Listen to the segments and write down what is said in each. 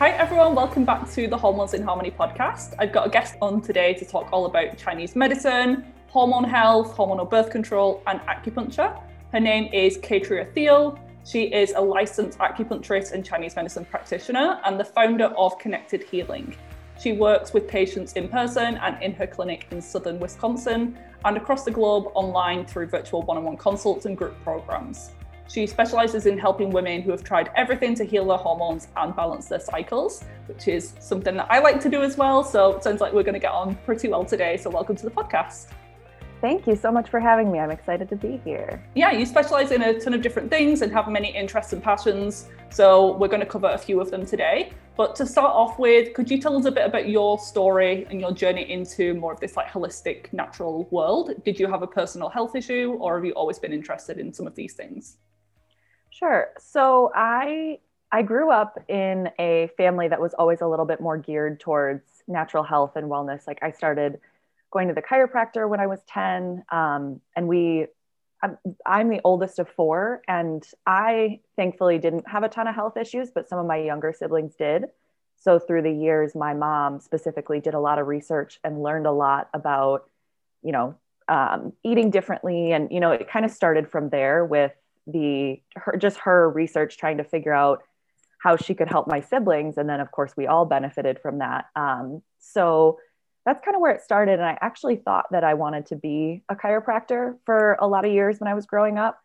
Hi, everyone. Welcome back to the Hormones in Harmony podcast. I've got a guest on today to talk all about Chinese medicine, hormone health, hormonal birth control, and acupuncture. Her name is Katria Thiel. She is a licensed acupuncturist and Chinese medicine practitioner and the founder of Connected Healing. She works with patients in person and in her clinic in southern Wisconsin and across the globe online through virtual one on one consults and group programs. She specializes in helping women who have tried everything to heal their hormones and balance their cycles, which is something that I like to do as well. So it sounds like we're going to get on pretty well today. So welcome to the podcast. Thank you so much for having me. I'm excited to be here. Yeah, you specialize in a ton of different things and have many interests and passions. So we're going to cover a few of them today. But to start off with, could you tell us a bit about your story and your journey into more of this like holistic natural world? Did you have a personal health issue or have you always been interested in some of these things? Sure. So I I grew up in a family that was always a little bit more geared towards natural health and wellness. Like I started going to the chiropractor when I was 10. Um, and we, I'm, I'm, the oldest of four, and I thankfully didn't have a ton of health issues, but some of my younger siblings did. So through the years, my mom specifically did a lot of research and learned a lot about, you know, um, eating differently. And, you know, it kind of started from there with the her just her research trying to figure out how she could help my siblings. And then of course we all benefited from that. Um, so that's kind of where it started. And i actually thought that i wanted to be a chiropractor for a lot of years when i was growing up.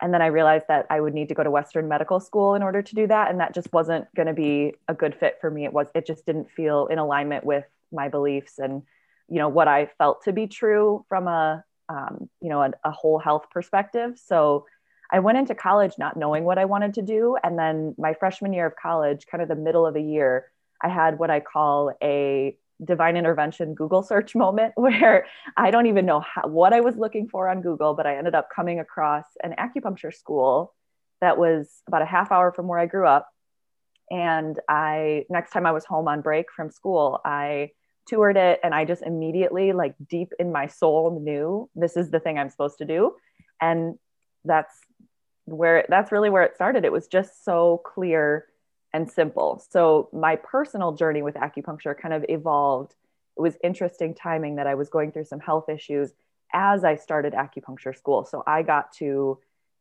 And then i realized that i would need to go to western medical school in order to do that. And that just wasn't going to be a good fit for me. It was it just didn't feel in alignment with my beliefs and you know what i felt to be true from a um, you know a, a whole health perspective. So I went into college not knowing what I wanted to do. And then my freshman year of college, kind of the middle of the year, I had what I call a divine intervention Google search moment where I don't even know how, what I was looking for on Google, but I ended up coming across an acupuncture school that was about a half hour from where I grew up. And I, next time I was home on break from school, I toured it and I just immediately, like deep in my soul, knew this is the thing I'm supposed to do. And that's where that's really where it started. It was just so clear and simple. So my personal journey with acupuncture kind of evolved. It was interesting timing that I was going through some health issues as I started acupuncture school. So I got to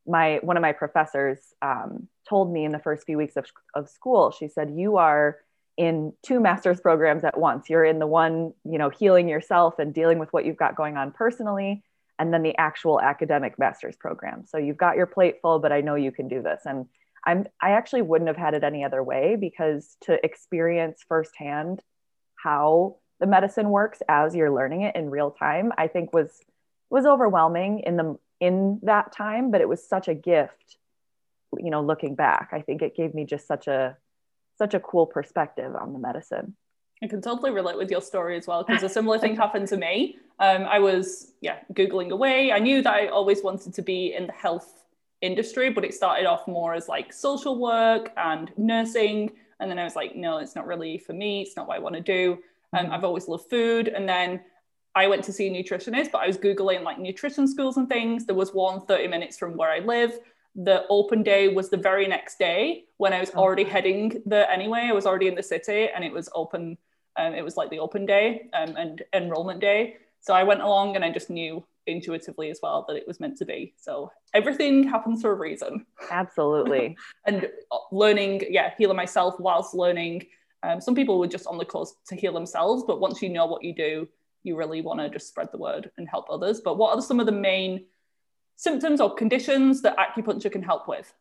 my one of my professors um, told me in the first few weeks of, of school. She said, "You are." in two master's programs at once. You're in the one, you know, healing yourself and dealing with what you've got going on personally and then the actual academic master's program. So you've got your plate full, but I know you can do this. And I'm I actually wouldn't have had it any other way because to experience firsthand how the medicine works as you're learning it in real time, I think was was overwhelming in the in that time, but it was such a gift, you know, looking back. I think it gave me just such a such a cool perspective on the medicine. I can totally relate with your story as well because a similar thing happened to me. Um, I was, yeah, Googling away. I knew that I always wanted to be in the health industry, but it started off more as like social work and nursing. And then I was like, no, it's not really for me. It's not what I want to do. Um, I've always loved food. And then I went to see a nutritionist, but I was Googling like nutrition schools and things. There was one 30 minutes from where I live the open day was the very next day when I was oh. already heading there anyway. I was already in the city and it was open. Um, it was like the open day um, and enrollment day. So I went along and I just knew intuitively as well that it was meant to be. So everything happens for a reason. Absolutely. and uh, learning, yeah, healing myself whilst learning. Um, some people were just on the course to heal themselves, but once you know what you do, you really want to just spread the word and help others. But what are some of the main symptoms or conditions that acupuncture can help with?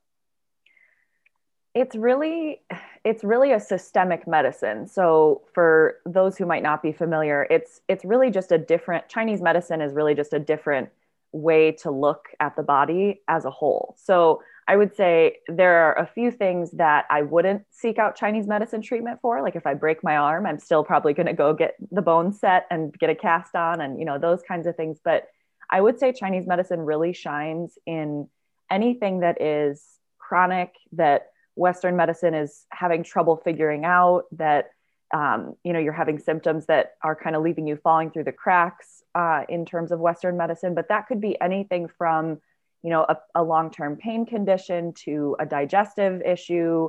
It's really it's really a systemic medicine. So for those who might not be familiar, it's it's really just a different Chinese medicine is really just a different way to look at the body as a whole. So I would say there are a few things that I wouldn't seek out Chinese medicine treatment for. Like if I break my arm, I'm still probably going to go get the bone set and get a cast on and you know those kinds of things, but I would say Chinese medicine really shines in anything that is chronic that Western medicine is having trouble figuring out that um, you know you're having symptoms that are kind of leaving you falling through the cracks uh, in terms of Western medicine, but that could be anything from you know a, a long-term pain condition to a digestive issue,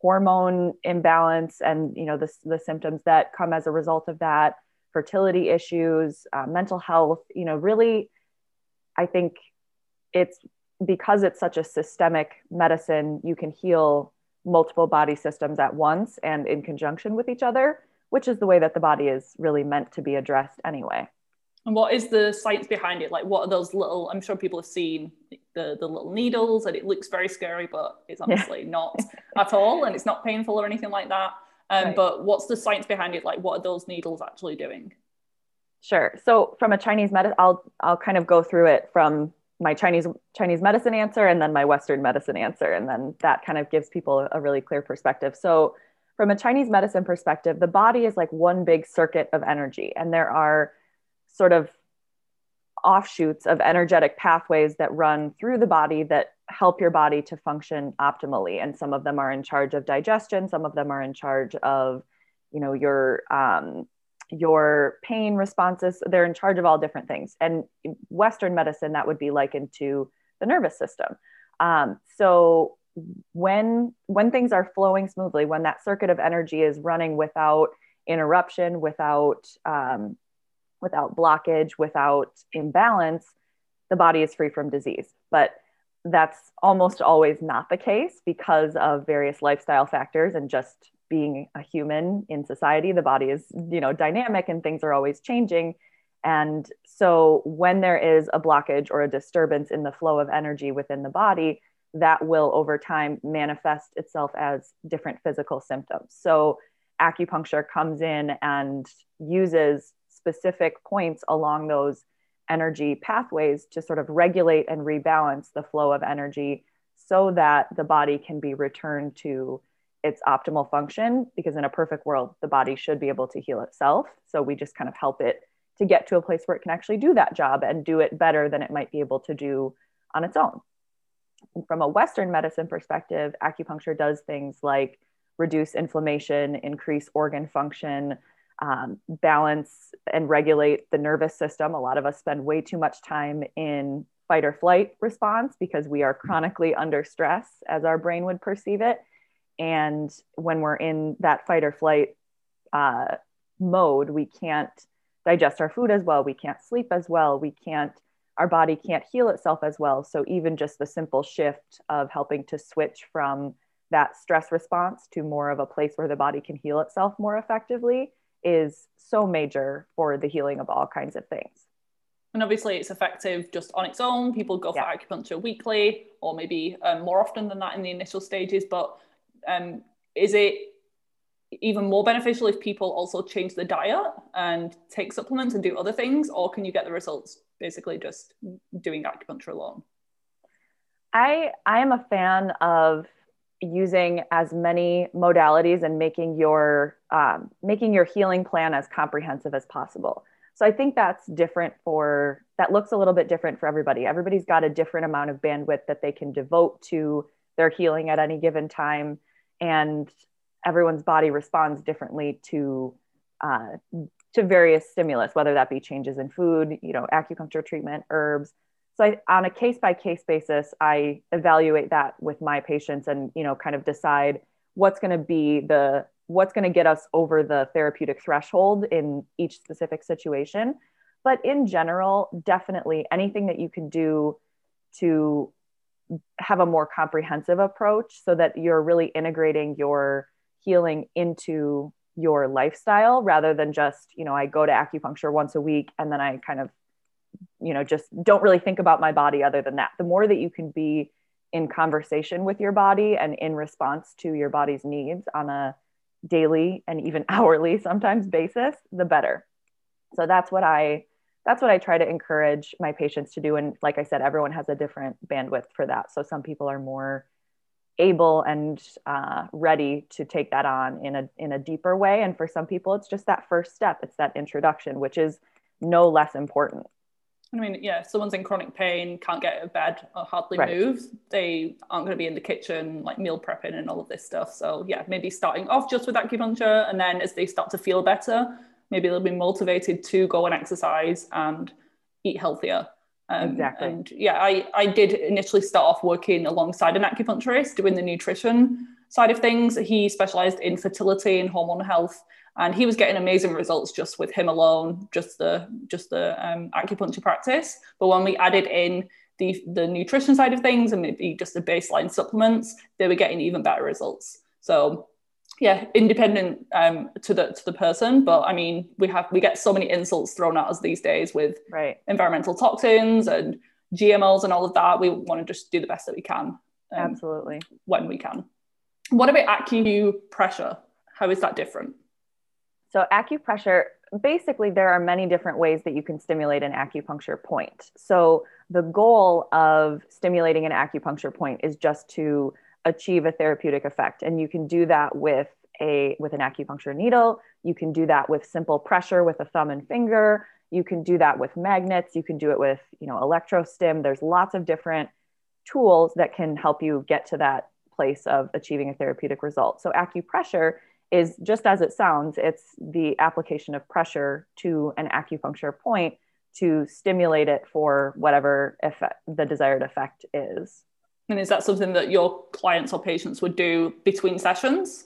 hormone imbalance, and you know the, the symptoms that come as a result of that, fertility issues, uh, mental health. You know, really, I think it's because it's such a systemic medicine, you can heal multiple body systems at once and in conjunction with each other, which is the way that the body is really meant to be addressed anyway. And what is the science behind it? Like, what are those little? I'm sure people have seen the the little needles, and it looks very scary, but it's honestly yeah. not at all, and it's not painful or anything like that. Um, right. But what's the science behind it? Like, what are those needles actually doing? Sure. So, from a Chinese medicine, I'll I'll kind of go through it from my Chinese Chinese medicine answer and then my Western medicine answer, and then that kind of gives people a really clear perspective. So, from a Chinese medicine perspective, the body is like one big circuit of energy, and there are sort of offshoots of energetic pathways that run through the body that help your body to function optimally. And some of them are in charge of digestion, some of them are in charge of, you know, your um, your pain responses. They're in charge of all different things. And Western medicine, that would be likened to the nervous system. Um, so when when things are flowing smoothly, when that circuit of energy is running without interruption, without um, without blockage, without imbalance, the body is free from disease. But that's almost always not the case because of various lifestyle factors and just being a human in society the body is you know dynamic and things are always changing. And so when there is a blockage or a disturbance in the flow of energy within the body that will over time manifest itself as different physical symptoms. So acupuncture comes in and uses specific points along those energy pathways to sort of regulate and rebalance the flow of energy so that the body can be returned to its optimal function because in a perfect world the body should be able to heal itself. So we just kind of help it to get to a place where it can actually do that job and do it better than it might be able to do on its own. And from a western medicine perspective acupuncture does things like reduce inflammation increase organ function um, balance and regulate the nervous system. A lot of us spend way too much time in fight or flight response because we are chronically under stress as our brain would perceive it and when we're in that fight or flight uh, mode, we can't digest our food as well. We can't sleep as well. We can't, our body can't heal itself as well. So, even just the simple shift of helping to switch from that stress response to more of a place where the body can heal itself more effectively is so major for the healing of all kinds of things. And obviously, it's effective just on its own. People go for yeah. acupuncture weekly or maybe um, more often than that in the initial stages. But um, is it even more beneficial if people also change the diet and take supplements and do other things, or can you get the results basically just doing acupuncture alone? I I am a fan of using as many modalities and making your um, making your healing plan as comprehensive as possible. So I think that's different for that looks a little bit different for everybody. Everybody's got a different amount of bandwidth that they can devote to their healing at any given time and everyone's body responds differently to uh, to various stimulus, whether that be changes in food, you know, acupuncture treatment, herbs. So I, on a case by case basis, I evaluate that with my patients and you know kind of decide what's going to be the what's going to get us over the therapeutic threshold in each specific situation. But in general, definitely anything that you can do to have a more comprehensive approach so that you're really integrating your healing into your lifestyle rather than just, you know, I go to acupuncture once a week and then I kind of, you know, just don't really think about my body other than that. The more that you can be in conversation with your body and in response to your body's needs on a daily and even hourly sometimes basis, the better. So that's what I that's what I try to encourage my patients to do. And like I said, everyone has a different bandwidth for that. So some people are more able and uh, ready to take that on in a in a deeper way and for some people it's just that first step it's that introduction which is no less important I mean, yeah, someone's in chronic pain, can't get out of bed or hardly right. move. They aren't going to be in the kitchen, like meal prepping and all of this stuff. So, yeah, maybe starting off just with acupuncture. And then as they start to feel better, maybe they'll be motivated to go and exercise and eat healthier. Um, exactly. And yeah, I, I did initially start off working alongside an acupuncturist doing the nutrition side of things. He specialized in fertility and hormone health, and he was getting amazing results just with him alone, just the just the um, acupuncture practice. But when we added in the the nutrition side of things and maybe just the baseline supplements, they were getting even better results. So yeah, independent um, to the to the person. But I mean, we have we get so many insults thrown at us these days with right. environmental toxins and GMOs and all of that. We want to just do the best that we can. Um, Absolutely. When we can. What about acupressure? How is that different? So acupressure, basically, there are many different ways that you can stimulate an acupuncture point. So the goal of stimulating an acupuncture point is just to achieve a therapeutic effect. And you can do that with a with an acupuncture needle. You can do that with simple pressure with a thumb and finger. You can do that with magnets. You can do it with you know electrostim there's lots of different tools that can help you get to that place of achieving a therapeutic result. So acupressure is just as it sounds it's the application of pressure to an acupuncture point to stimulate it for whatever effect the desired effect is and is that something that your clients or patients would do between sessions?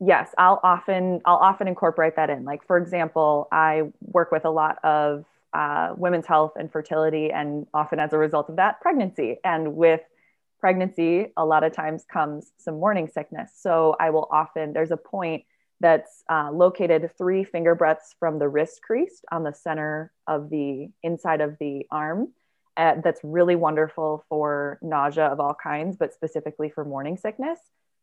Yes, I'll often I'll often incorporate that in. Like for example, I work with a lot of uh, women's health and fertility, and often as a result of that, pregnancy. And with pregnancy, a lot of times comes some morning sickness. So I will often there's a point that's uh, located three finger breadths from the wrist crease on the center of the inside of the arm that's really wonderful for nausea of all kinds, but specifically for morning sickness.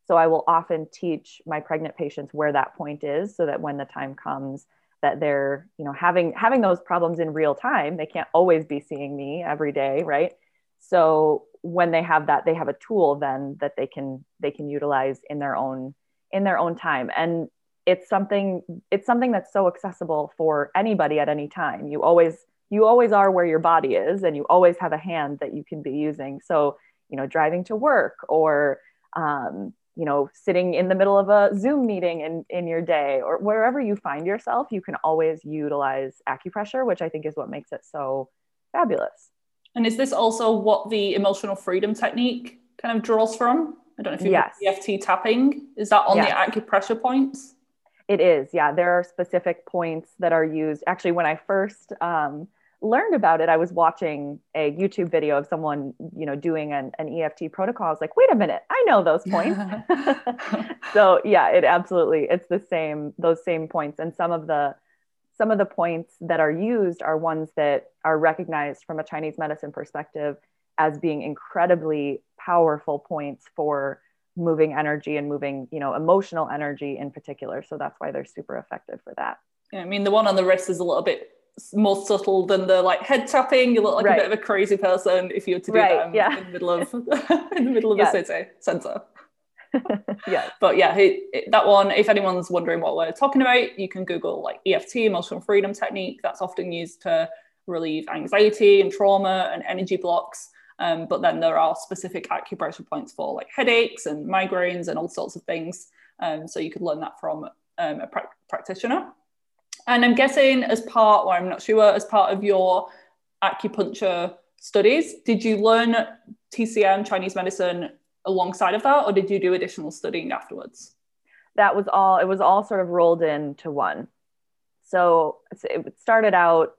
So I will often teach my pregnant patients where that point is so that when the time comes that they're, you know, having having those problems in real time, they can't always be seeing me every day, right? So when they have that, they have a tool then that they can they can utilize in their own in their own time. And it's something it's something that's so accessible for anybody at any time. You always you always are where your body is and you always have a hand that you can be using. So you know driving to work or um, you know sitting in the middle of a zoom meeting in, in your day or wherever you find yourself you can always utilize acupressure which i think is what makes it so fabulous. And is this also what the emotional freedom technique kind of draws from? I don't know if you yes. eft tapping. Is that on yes. the acupressure points? It is yeah. There are specific points that are used. Actually when i first um, learned about it, I was watching a YouTube video of someone, you know, doing an, an EFT protocol. I was like, wait a minute, I know those points. so yeah, it absolutely, it's the same, those same points. And some of the, some of the points that are used are ones that are recognized from a Chinese medicine perspective as being incredibly powerful points for moving energy and moving, you know, emotional energy in particular. So that's why they're super effective for that. Yeah, I mean, the one on the wrist is a little bit more subtle than the like head tapping. You look like right. a bit of a crazy person if you were to do right, that in, yeah. in, the middle of in the middle of yes. the city centre. yeah, but yeah, it, it, that one. If anyone's wondering what we're talking about, you can Google like EFT, emotional freedom technique. That's often used to relieve anxiety and trauma and energy blocks. Um, but then there are specific acupressure points for like headaches and migraines and all sorts of things. Um, so you could learn that from um, a pra- practitioner. And I'm guessing as part, or I'm not sure, as part of your acupuncture studies, did you learn TCM, Chinese medicine, alongside of that, or did you do additional studying afterwards? That was all, it was all sort of rolled into one. So it started out,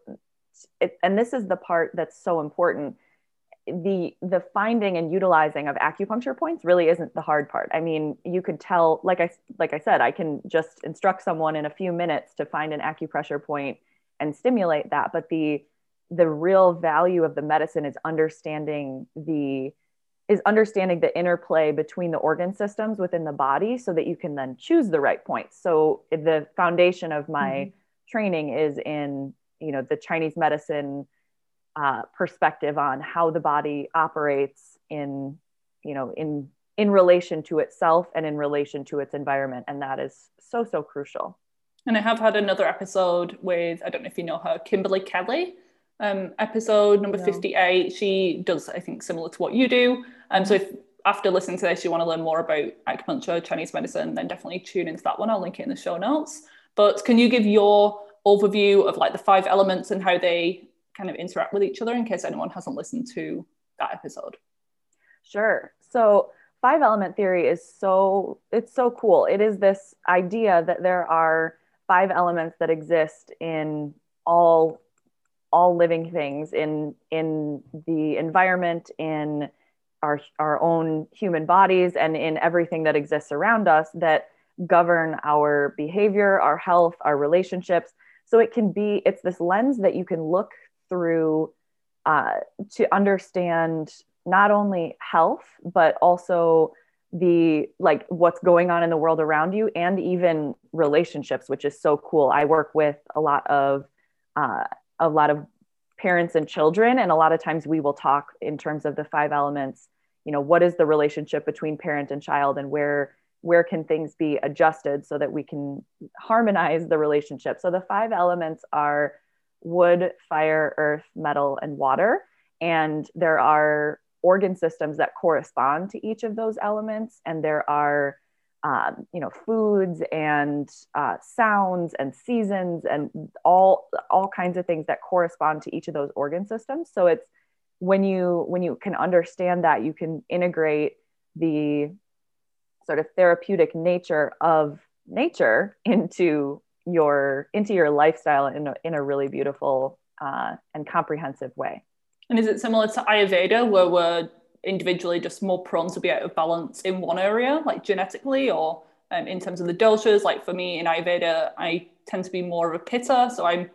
it, and this is the part that's so important. The the finding and utilizing of acupuncture points really isn't the hard part. I mean, you could tell, like I like I said, I can just instruct someone in a few minutes to find an acupressure point and stimulate that. But the the real value of the medicine is understanding the is understanding the interplay between the organ systems within the body so that you can then choose the right points. So the foundation of my mm-hmm. training is in, you know, the Chinese medicine uh, perspective on how the body operates in, you know, in in relation to itself and in relation to its environment, and that is so so crucial. And I have had another episode with I don't know if you know her, Kimberly Kelly. Um, episode number no. 58 she does i think similar to what you do and um, so if after listening to this you want to learn more about acupuncture chinese medicine then definitely tune into that one i'll link it in the show notes but can you give your overview of like the five elements and how they kind of interact with each other in case anyone hasn't listened to that episode? Sure. So five element theory is so it's so cool. It is this idea that there are five elements that exist in all all living things in in the environment in our our own human bodies and in everything that exists around us that govern our behavior, our health, our relationships. So it can be it's this lens that you can look through uh, to understand not only health but also the like what's going on in the world around you and even relationships which is so cool. I work with a lot of uh, a lot of parents and children and a lot of times we will talk in terms of the five elements you know what is the relationship between parent and child and where where can things be adjusted so that we can harmonize the relationship. So the five elements are wood, fire, earth, metal, and water. And there are organ systems that correspond to each of those elements. And there are, um, you know, foods and uh, sounds and seasons and all all kinds of things that correspond to each of those organ systems. So it's when you when you can understand that, you can integrate the sort of therapeutic nature of nature into your into your lifestyle in a, in a really beautiful uh, and comprehensive way. And is it similar to Ayurveda, where we're individually just more prone to be out of balance in one area, like genetically, or um, in terms of the doshas? Like for me in Ayurveda, I tend to be more of a pitta, so I'm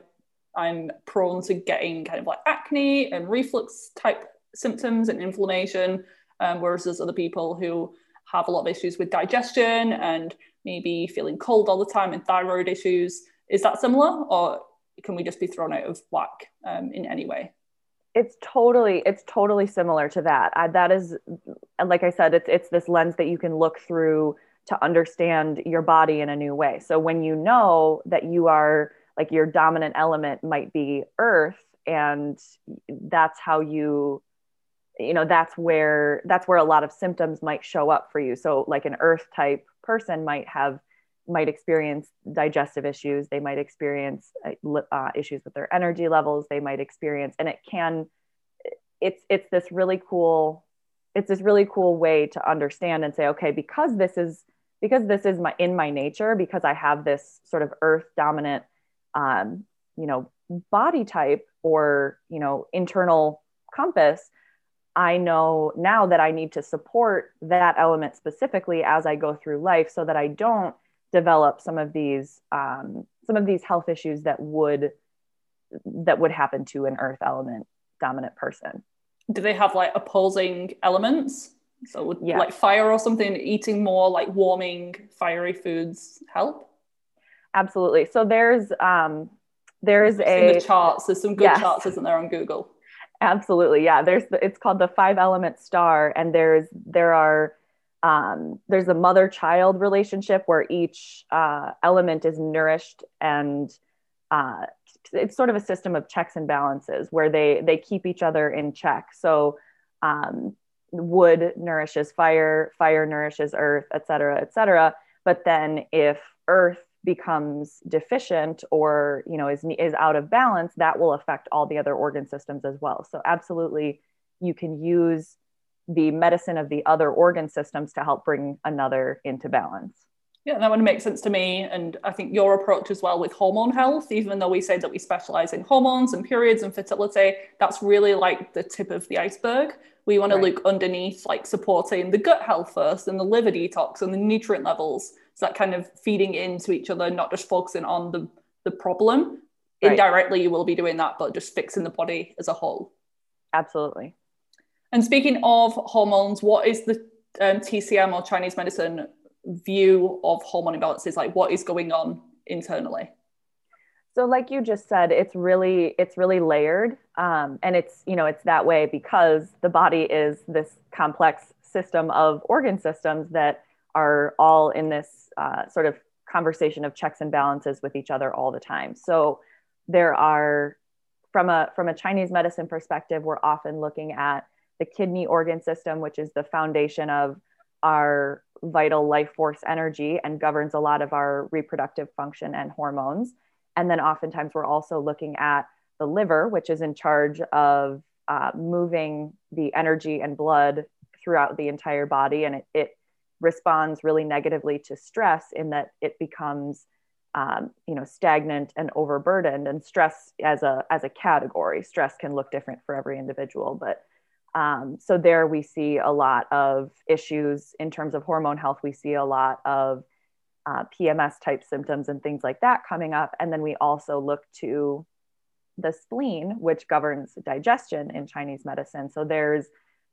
I'm prone to getting kind of like acne and reflux type symptoms and inflammation, um, whereas there's other people who have a lot of issues with digestion and maybe feeling cold all the time and thyroid issues. Is that similar, or can we just be thrown out of whack um, in any way? It's totally it's totally similar to that. I, that is, like I said, it's it's this lens that you can look through to understand your body in a new way. So when you know that you are like your dominant element might be earth and that's how you you know that's where that's where a lot of symptoms might show up for you so like an earth type person might have might experience digestive issues they might experience uh, uh, issues with their energy levels they might experience and it can it's it's this really cool it's this really cool way to understand and say okay because this is because this is my in my nature because i have this sort of earth dominant um, you know body type or you know internal compass I know now that I need to support that element specifically as I go through life so that I don't develop some of these um, some of these health issues that would that would happen to an earth element dominant person. Do they have like opposing elements? So would yeah. like fire or something eating more like warming fiery foods help? Absolutely. So there's um there's a the charts. There's some good yes. charts, isn't there, on Google? Absolutely, yeah. There's the, it's called the five element star, and there's there are um, there's a mother child relationship where each uh, element is nourished and uh, it's sort of a system of checks and balances where they they keep each other in check. So um, wood nourishes fire, fire nourishes earth, et cetera, et cetera. But then if earth becomes deficient or you know is is out of balance that will affect all the other organ systems as well so absolutely you can use the medicine of the other organ systems to help bring another into balance Yeah, that would make sense to me. And I think your approach as well with hormone health, even though we say that we specialize in hormones and periods and fertility, that's really like the tip of the iceberg. We want right. to look underneath, like supporting the gut health first and the liver detox and the nutrient levels. So that kind of feeding into each other, not just focusing on the, the problem. Right. Indirectly, you will be doing that, but just fixing the body as a whole. Absolutely. And speaking of hormones, what is the um, TCM or Chinese medicine view of hormone imbalances like what is going on internally so like you just said it's really it's really layered um, and it's you know it's that way because the body is this complex system of organ systems that are all in this uh, sort of conversation of checks and balances with each other all the time so there are from a from a chinese medicine perspective we're often looking at the kidney organ system which is the foundation of our vital life force energy and governs a lot of our reproductive function and hormones. And then oftentimes we're also looking at the liver, which is in charge of uh, moving the energy and blood throughout the entire body. And it, it responds really negatively to stress in that it becomes um, you know stagnant and overburdened and stress as a as a category stress can look different for every individual but um, so there we see a lot of issues in terms of hormone health. We see a lot of uh, PMS type symptoms and things like that coming up. And then we also look to the spleen, which governs digestion in Chinese medicine. So there's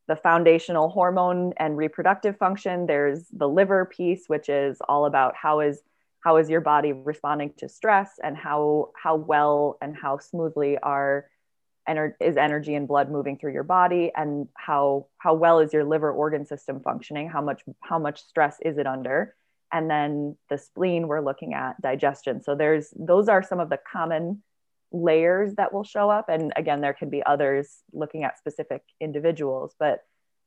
the foundational hormone and reproductive function. There's the liver piece, which is all about how is how is your body responding to stress and how how well and how smoothly are ener- is energy and blood moving through your body and how how well is your liver organ system functioning? How much how much stress is it under? And then the spleen we're looking at digestion. So there's those are some of the common layers that will show up. And again there can be others looking at specific individuals but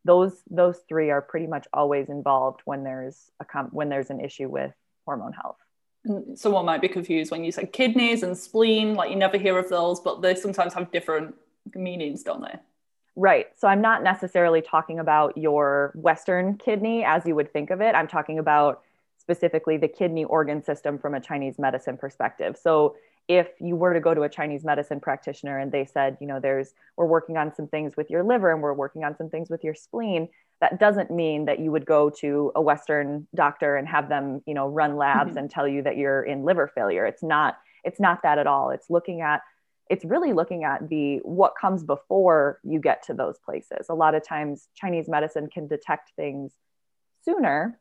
those those three are pretty much always involved when there's a com- when there's an issue with hormone health. Someone might be confused when you say kidneys and spleen like you never hear of those but they sometimes have different meanings don't they? Right. So i'm not necessarily talking about your western kidney as you would think of it. I'm talking about specifically the kidney organ system from a chinese medicine perspective. So if you were to go to a chinese medicine practitioner and they said you know there's we're working on some things with your liver and we're working on some things with your spleen that doesn't mean that you would go to a western doctor and have them you know run labs mm-hmm. and tell you that you're in liver failure. It's not it's not that at all. It's looking at it's really looking at the what comes before you get to those places. A lot of times chinese medicine can detect things sooner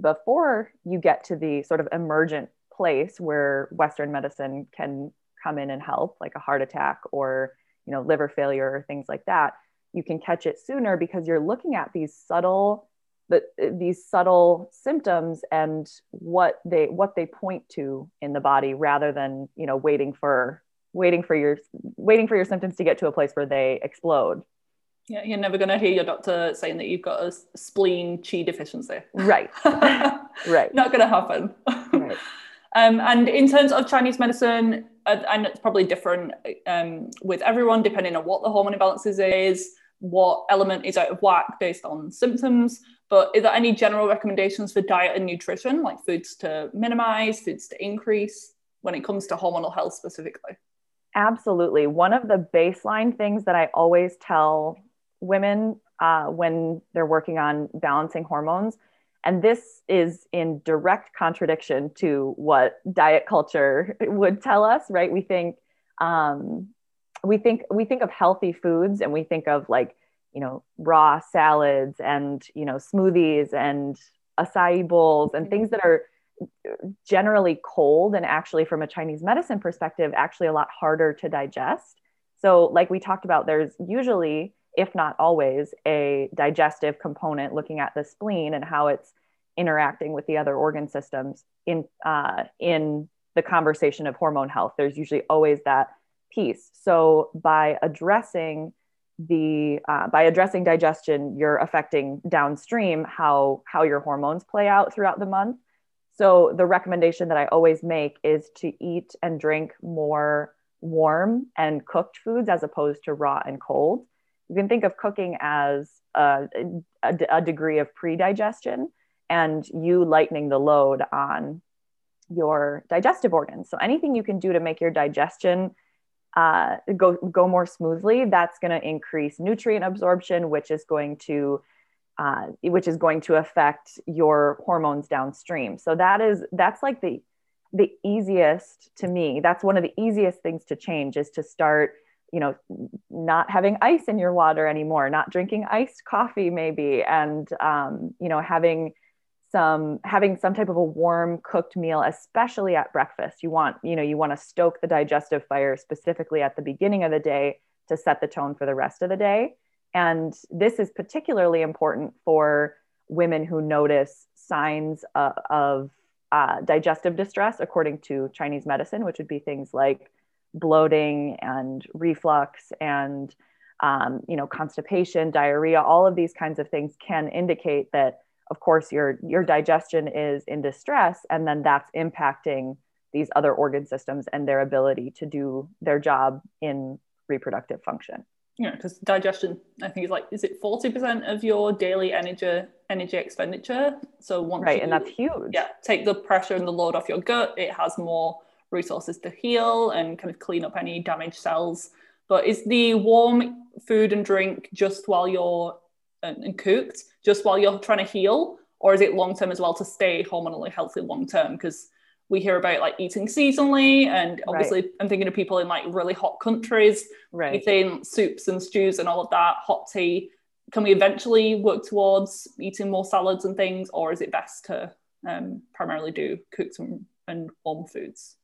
before you get to the sort of emergent place where western medicine can come in and help like a heart attack or you know liver failure or things like that you can catch it sooner because you're looking at these subtle the, these subtle symptoms and what they what they point to in the body rather than you know waiting for waiting for your waiting for your symptoms to get to a place where they explode. Yeah you're never going to hear your doctor saying that you've got a spleen chi deficiency. Right. Right. Not going to happen. Um, and in terms of chinese medicine uh, and it's probably different um, with everyone depending on what the hormone imbalances is what element is out of whack based on symptoms. But is there any general recommendations for diet and nutrition, like foods to minimize, foods to increase when it comes to hormonal health specifically? Absolutely. One of the baseline things that I always tell women uh, when they're working on balancing hormones, and this is in direct contradiction to what diet culture would tell us, right? We think um, we think we think of healthy foods and we think of like you know raw salads and you know smoothies and acai bowls and things that are generally cold and actually from a chinese medicine perspective actually a lot harder to digest so like we talked about there's usually if not always a digestive component looking at the spleen and how it's interacting with the other organ systems in uh, in the conversation of hormone health there's usually always that piece. So by addressing the uh, by addressing digestion, you're affecting downstream how how your hormones play out throughout the month. So the recommendation that I always make is to eat and drink more warm and cooked foods as opposed to raw and cold. You can think of cooking as a, a, a degree of pre-digestion and you lightening the load on your digestive organs. So anything you can do to make your digestion uh, go go more smoothly, that's going to increase nutrient absorption, which is going to uh, which is going to affect your hormones downstream. So that is that's like the the easiest to me. That's one of the easiest things to change is to start you know not having ice in your water anymore not drinking iced coffee maybe and um, you know having some having some type of a warm cooked meal especially at breakfast. You want you know you want to stoke the digestive fire specifically at the beginning of the day to set the tone for the rest of the day. And this is particularly important for women who notice signs uh, of uh, digestive distress according to chinese medicine which would be things like bloating and reflux and um, you know constipation diarrhea all of these kinds of things can indicate that of course your your digestion is in distress and then that's impacting these other organ systems and their ability to do their job in reproductive function. Yeah because digestion i think is like is it 40% of your daily energy energy expenditure? So once right you, and that's huge. Yeah take the pressure and the load off your gut it has more resources to heal and kind of clean up any damaged cells. But is the warm food and drink just while you're and, and cooked just while you're trying to heal? Or is it long term as well to stay hormonally healthy long term because we hear about like eating seasonally and obviously right. i'm thinking of people in like really hot countries right. eating soups and stews and all of that hot tea. Can we eventually work towards eating more salads and things or is it best to um, primarily do cooked and, and warm foods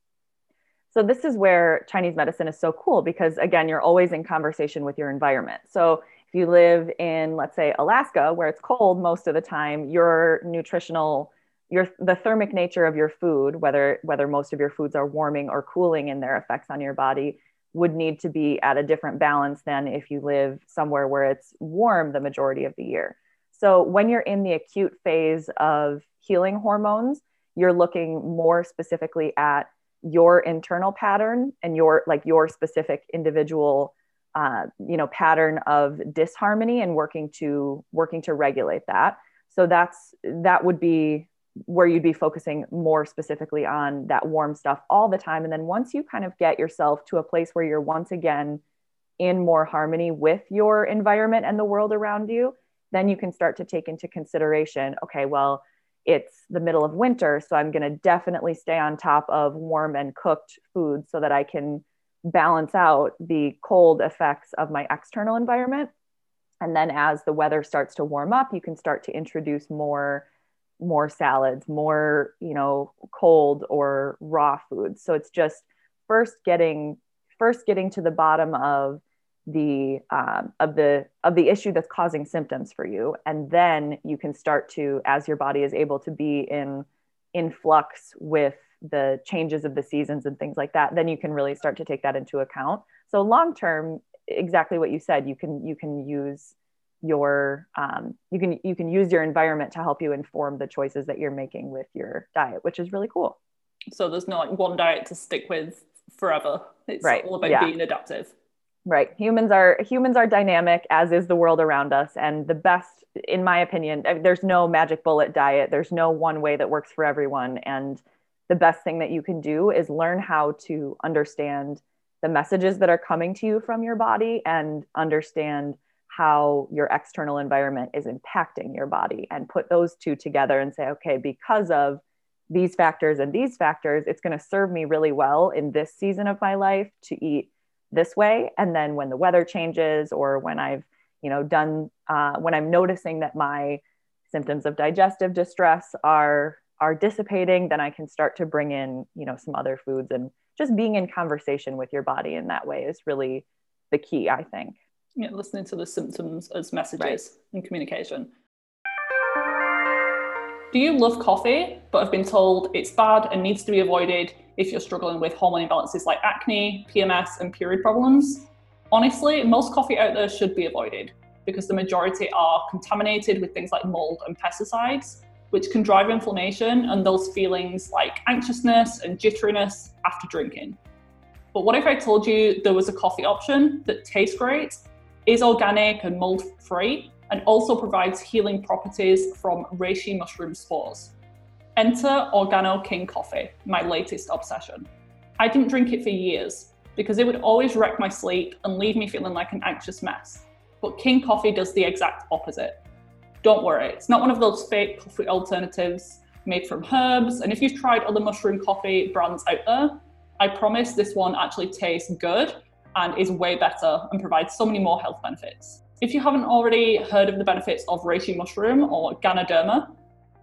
so this is where chinese medicine is so cool because again you're always in conversation with your environment so if you live in, let's say, Alaska, where it's cold most of the time, your nutritional, your the thermic nature of your food, whether whether most of your foods are warming or cooling in their effects on your body, would need to be at a different balance than if you live somewhere where it's warm the majority of the year. So when you're in the acute phase of healing hormones, you're looking more specifically at your internal pattern and your like your specific individual uh, you know pattern of disharmony and working to working to regulate that. So that's that would be where you'd be focusing more specifically on that warm stuff all the time. And then once you kind of get yourself to a place where you're once again in more harmony with your environment and the world around you then you can start to take into consideration okay well it's the middle of winter so i'm going to definitely stay on top of warm and cooked food so that i can balance out the cold effects of my external environment. And then as the weather starts to warm up, you can start to introduce more more salads, more, you know, cold or raw foods. So it's just first getting first getting to the bottom of the um, of the of the issue that's causing symptoms for you. And then you can start to as your body is able to be in in flux with the changes of the seasons and things like that then you can really start to take that into account. So long term exactly what you said you can you can use your um, you can you can use your environment to help you inform the choices that you're making with your diet which is really cool. So there's not like one diet to stick with forever. It's right. all about yeah. being adaptive right. Humans are humans are dynamic as is the world around us and the best in my opinion there's no magic bullet diet. There's no one way that works for everyone. And the best thing that you can do is learn how to understand the messages that are coming to you from your body and understand how your external environment is impacting your body and put those two together and say, okay, because of these factors and these factors, it's going to serve me really well in this season of my life to eat this way. And then when the weather changes or when I've, you know, done, uh, when I'm noticing that my symptoms of digestive distress are are dissipating, then I can start to bring in, you know, some other foods and just being in conversation with your body in that way is really the key, I think. Yeah, listening to the symptoms as messages right. and communication. Do you love coffee but have been told it's bad and needs to be avoided if you're struggling with hormone imbalances like acne, PMS, and period problems? Honestly, most coffee out there should be avoided because the majority are contaminated with things like mold and pesticides which can drive inflammation and those feelings like anxiousness and jitteriness after drinking. But what if I told you there was a coffee option that tastes great, is organic and mold free, and also provides healing properties from reishi mushroom spores. Enter Organo King Coffee, my latest obsession. I didn't drink it for years because it would always wreck my sleep and leave me feeling like an anxious mess. But King Coffee does the exact opposite. Don't worry, it's not one of those fake coffee alternatives made from herbs. And if you've tried other mushroom coffee brands out there, I promise this one actually tastes good and is way better and provides so many more health benefits. If you haven't already heard of the benefits of reishi mushroom or Ganoderma,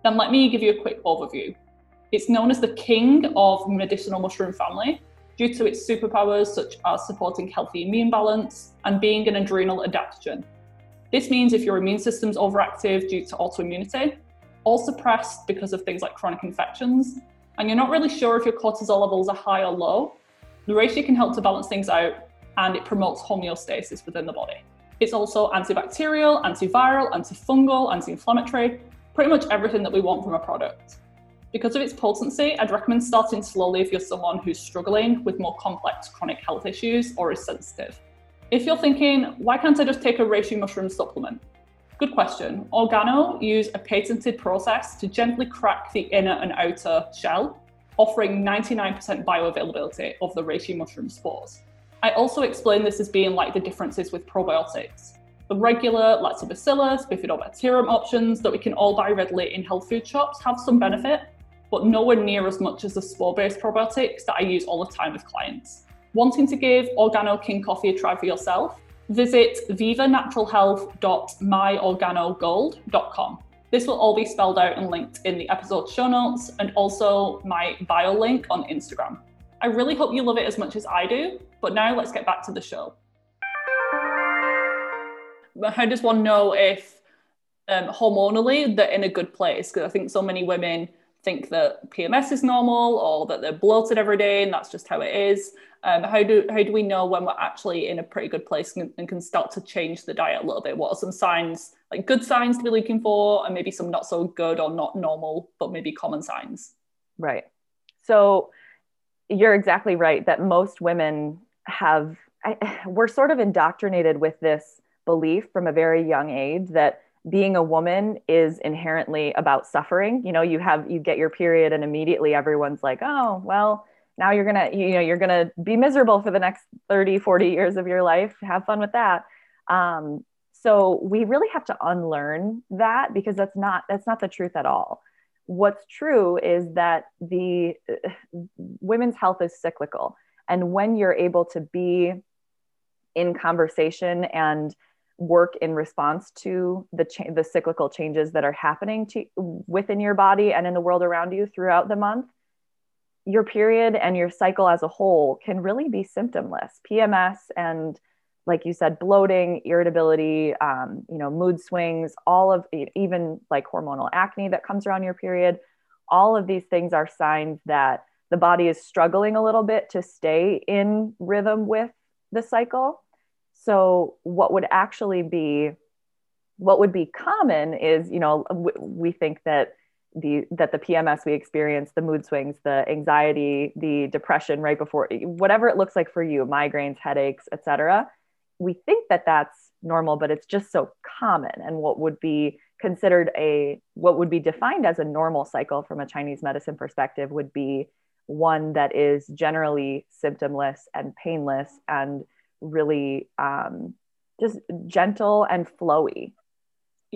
then let me give you a quick overview. It's known as the king of medicinal mushroom family due to its superpowers such as supporting healthy immune balance and being an adrenal adaptogen. This means if your immune system's overactive due to autoimmunity, or suppressed because of things like chronic infections, and you're not really sure if your cortisol levels are high or low, the reishi can help to balance things out and it promotes homeostasis within the body. It's also antibacterial, antiviral, antifungal, anti inflammatory, pretty much everything that we want from a product. Because of its potency, I'd recommend starting slowly if you're someone who's struggling with more complex chronic health issues or is sensitive. If you're thinking, why can't I just take a reishi mushroom supplement? Good question. Organo use a patented process to gently crack the inner and outer shell, offering 99% bioavailability of the reishi mushroom spores. I also explain this as being like the differences with probiotics. The regular Lactobacillus, Bifidobacterium options that we can all buy readily in health food shops have some benefit, but nowhere near as much as the spore based probiotics that I use all the time with clients. Wanting to give Organo King Coffee a try for yourself? Visit vivanaturalhealth.myorganogold.com. This will all be spelled out and linked in the episode show notes and also my bio link on Instagram. I really hope you love it as much as I do, but now let's get back to the show how does one know if um, hormonally they're in a good place? Because I think so many women think that PMS is normal or that they're bloated every day and that's just how it is. Um, how do how do we know when we're actually in a pretty good place and, and, can start to change the diet a little bit? What are some signs, like good signs to be looking for, and maybe some not so good or not normal, but maybe common signs? Right. So you're exactly right that most women have. I, we're sort of indoctrinated with this belief from a very young age that being a woman is inherently about suffering. You know you have you get your period and immediately everyone's like oh well now you're gonna you know you're gonna be miserable for the next 30 40 years of your life. Have fun with that. Um, so we really have to unlearn that because that's not that's not the truth at all. What's true is that the uh, women's health is cyclical and when you're able to be in conversation and work in response to the cha- the cyclical changes that are happening to within your body and in the world around you throughout the month your period and your cycle as a whole can really be symptomless. Pms and like you said bloating irritability um, you know mood swings all of even like hormonal acne that comes around your period all of these things are signs that the body is struggling a little bit to stay in rhythm with the cycle so, what would actually be what would be common is, you know, we think that the that the PMS we experience, the mood swings, the anxiety, the depression right before whatever it looks like for you, migraines, headaches, etc. We think that that's normal, but it's just so common. And what would be considered a what would be defined as a normal cycle from a Chinese medicine perspective would be one that is generally symptomless and painless and really um, just gentle and flowy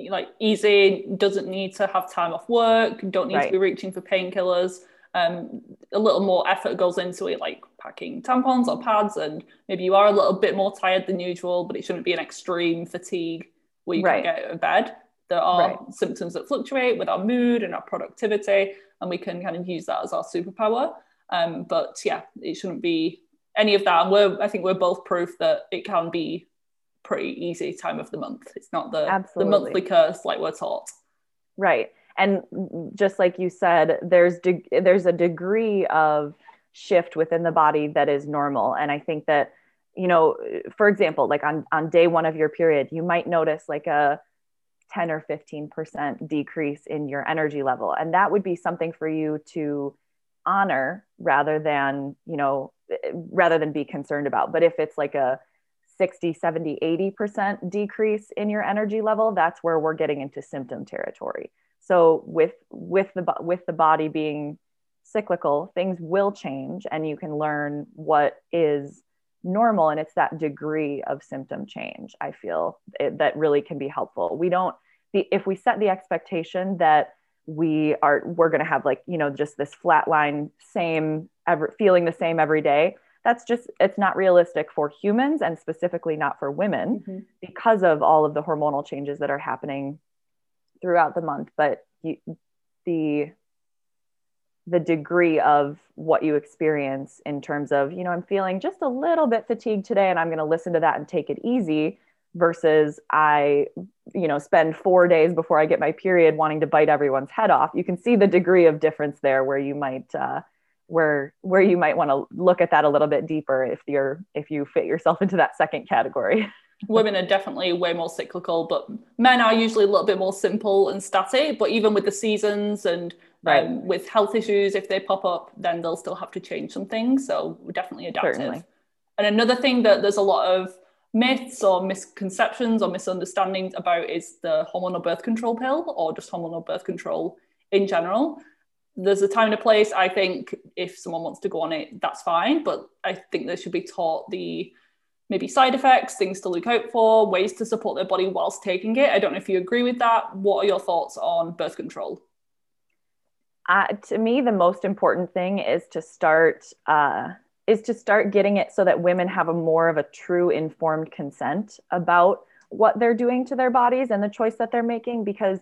like easy doesn't need to have time off work don't need right. to be reaching for painkillers um, a little more effort goes into it like packing tampons or pads and maybe you are a little bit more tired than usual but it shouldn't be an extreme fatigue where you right. can't get out of bed there are right. symptoms that fluctuate with our mood and our productivity and we can kind of use that as our superpower um, but yeah it shouldn't be any of that. And we're, I think we're both proof that it can be pretty easy time of the month. It's not the, the monthly curse like we're taught. Right. And just like you said, there's de- there's a degree of shift within the body that is normal. And I think that, you know, for example, like on, on day one of your period, you might notice like a 10 or 15% decrease in your energy level. And that would be something for you to honor rather than, you know, eh, eh, rather than be concerned about. But if it's like a 60 70 80% decrease in your energy level that's where we're getting into symptom territory so with with the with the body being cyclical things will change and you can learn what is normal and it's that degree of symptom change i feel it, that really can be helpful we don't the, if we set the expectation that we are we're going to have like you know just this flat line same ever feeling the same every day that's just it's not realistic for humans and specifically not for women mm-hmm. because of all of the hormonal changes that are happening throughout the month but you, the the degree of what you experience in terms of you know i'm feeling just a little bit fatigued today and i'm going to listen to that and take it easy versus i you know spend 4 days before i get my period wanting to bite everyone's head off. You can see the degree of difference there where you might uh, where where you might want to look at that a little bit deeper if you're if you fit yourself into that second category women are definitely way more cyclical but men are usually a little bit more simple and static but even with the seasons and right. um, with health issues if they pop up then they'll still have to change some things so definitely adaptive Certainly. and another thing that there's a lot of myths or misconceptions or misunderstandings about is the hormonal birth control pill or just hormonal birth control in general there's a time and a place. I think if someone wants to go on it, that's fine. But I think they should be taught the maybe side effects, things to look out for, ways to support their body whilst taking it. I don't know if you agree with that. What are your thoughts on birth control? Uh, to me, the most important thing is to start uh, is to start getting it so that women have a more of a true informed consent about what they're doing to their bodies and the choice that they're making because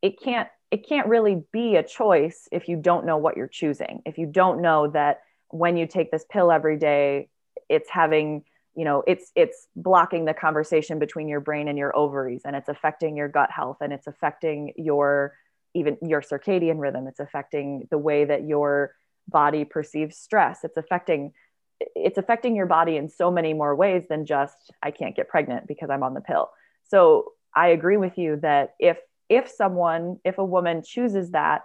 it can't it can't really be a choice if you don't know what you're choosing. If you don't know that when you take this pill every day, it's having, you know, it's it's blocking the conversation between your brain and your ovaries and it's affecting your gut health and it's affecting your even your circadian rhythm. It's affecting the way that your body perceives stress. It's affecting it's affecting your body in so many more ways than just I can't get pregnant because I'm on the pill. So I agree with you that if if someone if a woman chooses that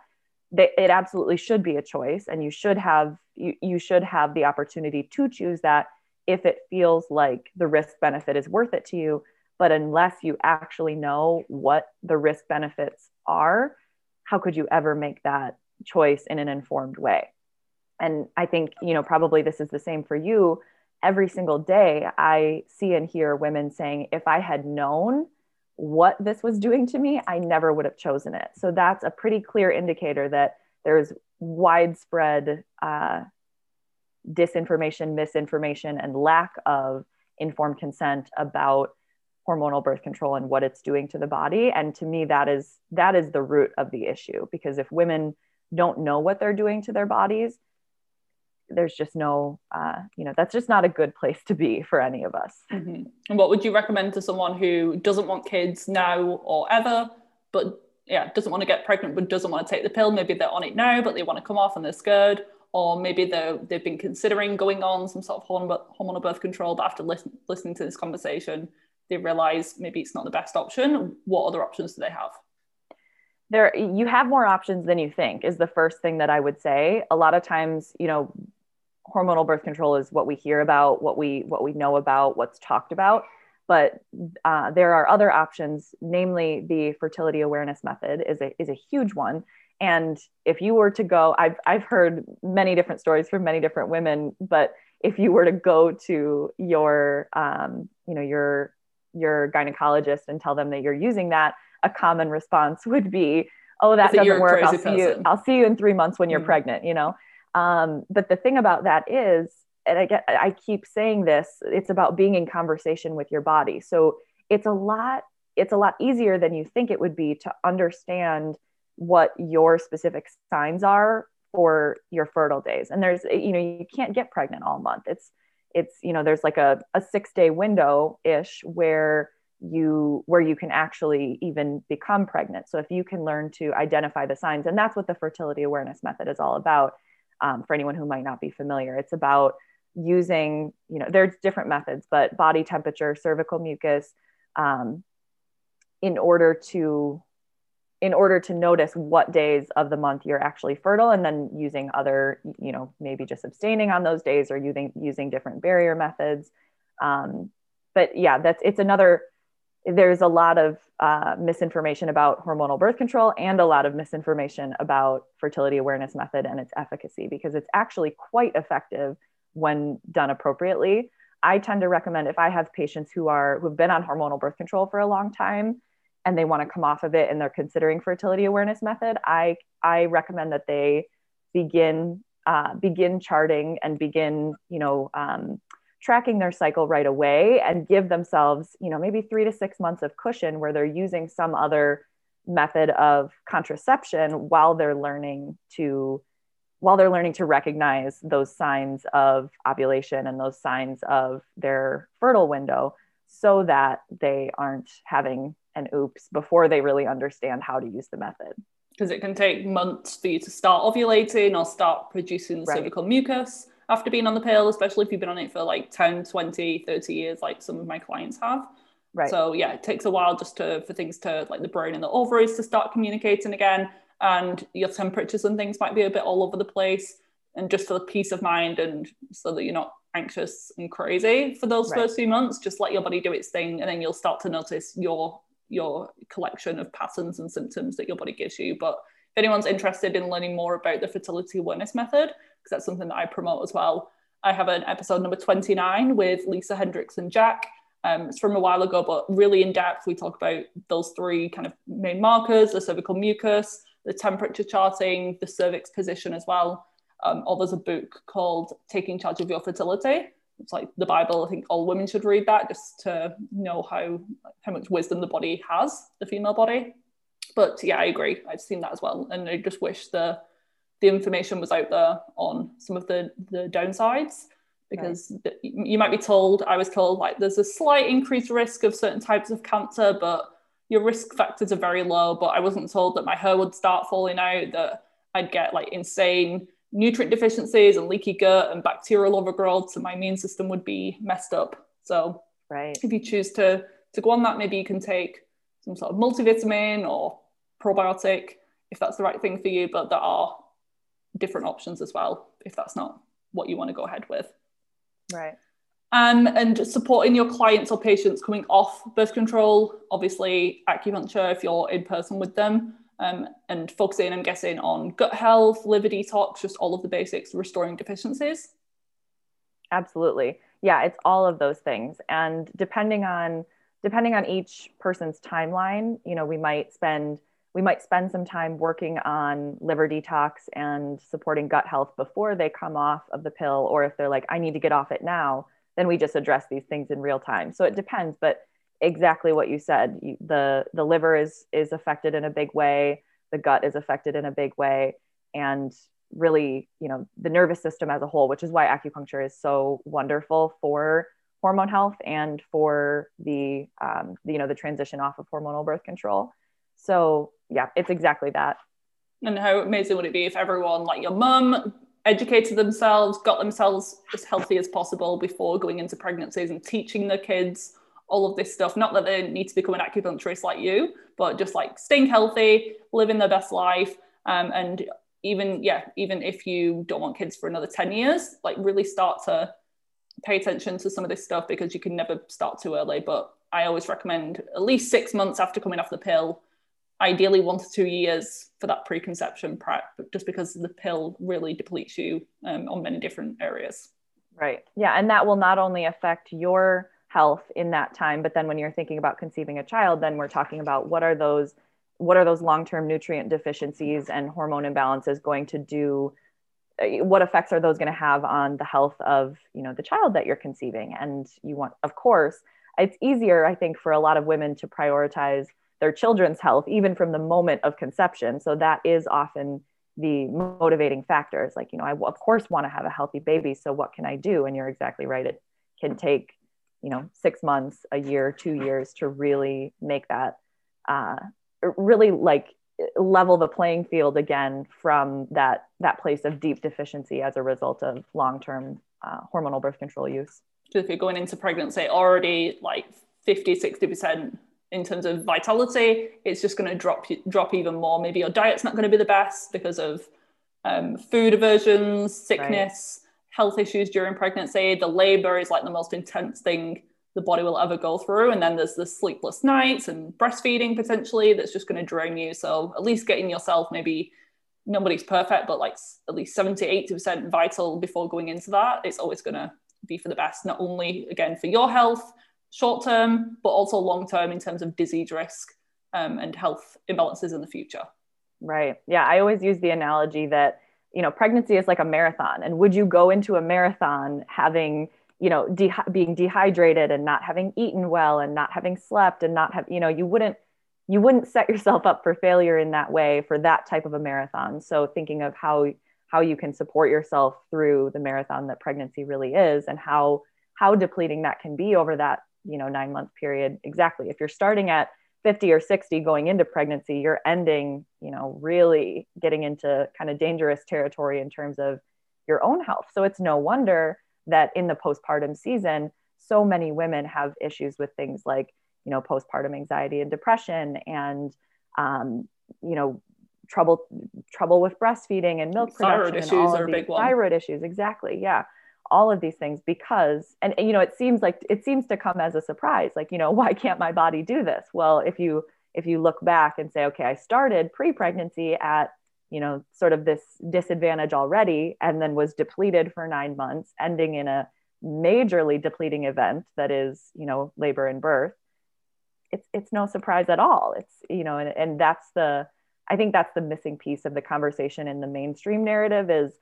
they, it absolutely should be a choice and you should have you, you should have the opportunity to choose that if it feels like the risk benefit is worth it to you but unless you actually know what the risk benefits are how could you ever make that choice in an informed way and i think you know probably this is the same for you every single day i see and hear women saying if i had known what this was doing to me, I never would have chosen it. So that's a pretty clear indicator that there's widespread uh, disinformation, misinformation, and lack of informed consent about hormonal birth control and what it's doing to the body. And to me, that is that is the root of the issue. Because if women don't know what they're doing to their bodies, there's just no uh, you know that's just not a good place to be for any of us mm-hmm. and what would you recommend to someone who doesn't want kids now or ever but yeah doesn't want to get pregnant but doesn't want to take the pill maybe they're on it now but they want to come off and they're scared or maybe they they've been considering going on some sort of hormonal birth control but after listen, listening to this conversation they realize maybe it's not the best option what other options do they have there you have more options than you think is the first thing that i would say a lot of times you know hormonal birth control is what we hear about, what we what we know about, what's talked about. But uh, there are other options, namely the fertility awareness method is a is a huge one. And if you were to go, I've I've heard many different stories from many different women, but if you were to go to your um, you know your your gynecologist and tell them that you're using that, a common response would be, "Oh, that doesn't work. I'll see you. I'll see you in three months when you're mm-hmm. pregnant." You know, um, but the thing about that is, and I get, I keep saying this, it's about being in conversation with your body. So it's a lot, it's a lot easier than you think it would be to understand what your specific signs are for your fertile days. And there's, you know, you can't get pregnant all month. It's, it's, you know, there's like a, a six day window ish where you where you can actually even become pregnant so if you can learn to identify the signs and that's what the fertility awareness method is all about um, for anyone who might not be familiar. It's about using, you know, there's different methods, but body temperature, cervical mucus, um, in order to in order to notice what days of the month you're actually fertile and then using other you know maybe just abstaining on those days or using using different barrier methods um, but yeah, that's it's another. There's a lot of uh, misinformation about hormonal birth control and a lot of misinformation about fertility awareness method and its efficacy because it's actually quite effective when done appropriately. I tend to recommend if I have patients who are who've been on hormonal birth control for a long time and they want to come off of it and they're considering fertility awareness method, I I recommend that they begin uh, begin charting and begin you know um, tracking their cycle right away and give themselves you know maybe three to six months of cushion where they're using some other method of contraception while they're learning to while they're learning to recognize those signs of ovulation and those signs of their fertile window so that they aren't having an oops before they really understand how to use the method. Because it can take months for you to start ovulating or start producing right. cervical mucus after being on the pill, especially if you've been on it for like 10, 20, 30 years, like some of my clients have. Right. So yeah, it takes a while just to for things to like the brain and the ovaries to start communicating again and your temperatures and things might be a bit all over the place and just for the peace of mind and so that you're not anxious and crazy for those right. first few months just let your body do its thing and then you'll start to notice your your collection of patterns and symptoms that your body gives you but if anyone's interested in learning more about the fertility awareness method because that's something that i promote as well i have an episode number 29 with Lisa Hendrickson-Jack um, it's from a while ago but really in depth we talk about those three kind of main markers the cervical mucus the temperature charting, the cervix position as well. Um, or there's a book called Taking Charge of Your Fertility. It's like the Bible. I think all women should read that just to know how how much wisdom the body has, the female body. But yeah, I agree. I've seen that as well, and I just wish the the information was out there on some of the the downsides because right. the, you might be told. I was told like there's a slight increased risk of certain types of cancer, but your risk factors are very low, but I wasn't told that my hair would start falling out, that I'd get like insane nutrient deficiencies and leaky gut and bacterial overgrowth, so my immune system would be messed up. So right. if you choose to to go on that, maybe you can take some sort of multivitamin or probiotic if that's the right thing for you, but there are different options as well if that's not what you want to go ahead with. Right um, and supporting your clients or patients coming off birth control, obviously acupuncture if you're in person with them, um, and focusing, I'm guessing, on gut health, liver detox, just all of the basics, restoring deficiencies. Absolutely, yeah, it's all of those things, and depending on depending on each person's timeline, you know, we might spend we might spend some time working on liver detox and supporting gut health before they come off of the pill, or if they're like, I need to get off it now then we just address these things in real time. So it depends, but exactly what you said, you, the the liver is is affected in a big way, the gut is affected in a big way, and really, you know, the nervous system as a whole, which is why acupuncture is so wonderful for hormone health and for the, um, you know the transition off of hormonal birth control. So yeah, it's exactly that. And how amazing would it be if everyone, like your mum, educated themselves, got themselves as healthy as possible before going into pregnancies and teaching their kids all of this stuff. Not that they need to become an acupuncturist like you, but just like staying healthy, living their best life. Um, and even, yeah, even if you don't want kids for another 10 years, like really start to pay attention to some of this stuff because you can never start too early. But I always recommend at least six months after coming off the pill ideally one to two years for that preconception prep, just because the pill really depletes you um, on many different areas. Right. Yeah. And that will not only affect your health in that time, but then when you're thinking about conceiving a child, then we're talking about what are those what are those long-term nutrient deficiencies and hormone imbalances going to do? Uh, what effects are those going to have on the health of you know the child that you're conceiving? And you want of course it's easier i think for a lot of women to prioritize their children's health even from the moment of conception. So that is often the motivating factors like you know i of course want to have a healthy baby so what can i do? And you're exactly right it can take you know six months a year two years to really make that uh, really like level the playing field again from that that place of deep deficiency as a result of long-term uh, hormonal birth control use so if you're going into pregnancy already like 50 60% in terms of vitality, it's just going to drop drop even more. Maybe your diet's not going to be the best because of um, food aversions, sickness, right. Health issues during pregnancy. The labor is like the most intense thing the body will ever go through. And then there's the sleepless nights and breastfeeding potentially that's just going to drain you. So at least getting yourself maybe nobody's perfect, but like at least 70, 80% vital before going into that, it's always going to be for the best, not only again for your health short term, but also long term in terms of disease risk um, and health imbalances in the future. Right. Yeah. I always use the analogy that, you know, pregnancy is like a marathon. And would you go into a marathon having, you know, de- being dehydrated and not having eaten well and not having slept and not have, you know, you wouldn't, you wouldn't set yourself up for failure in that way for that type of a marathon. So thinking of how, how you can support yourself through the marathon that pregnancy really is and how, how depleting that can be over that, you know, nine month period. Exactly. If you're starting at 50 or 60 going into pregnancy, you're ending, you know, really getting into kind of dangerous territory in terms of your own health. So it's no wonder that in the postpartum season, so many women have issues with things like, you know, postpartum anxiety and depression and, um, you know, trouble trouble with breastfeeding and milk thyroid production issues and all are a big one. thyroid issues exactly yeah all of these things because and, you know it seems like it seems to come as a surprise like you know why can't my body do this? Well if you if you look back and say okay i started pre-pregnancy at you know sort of this disadvantage already and then was depleted for 9 months ending in a majorly depleting event that is you know labor and birth it's it's no surprise at all. It's you know and, and that's the i think that's the missing piece of the conversation in the mainstream narrative is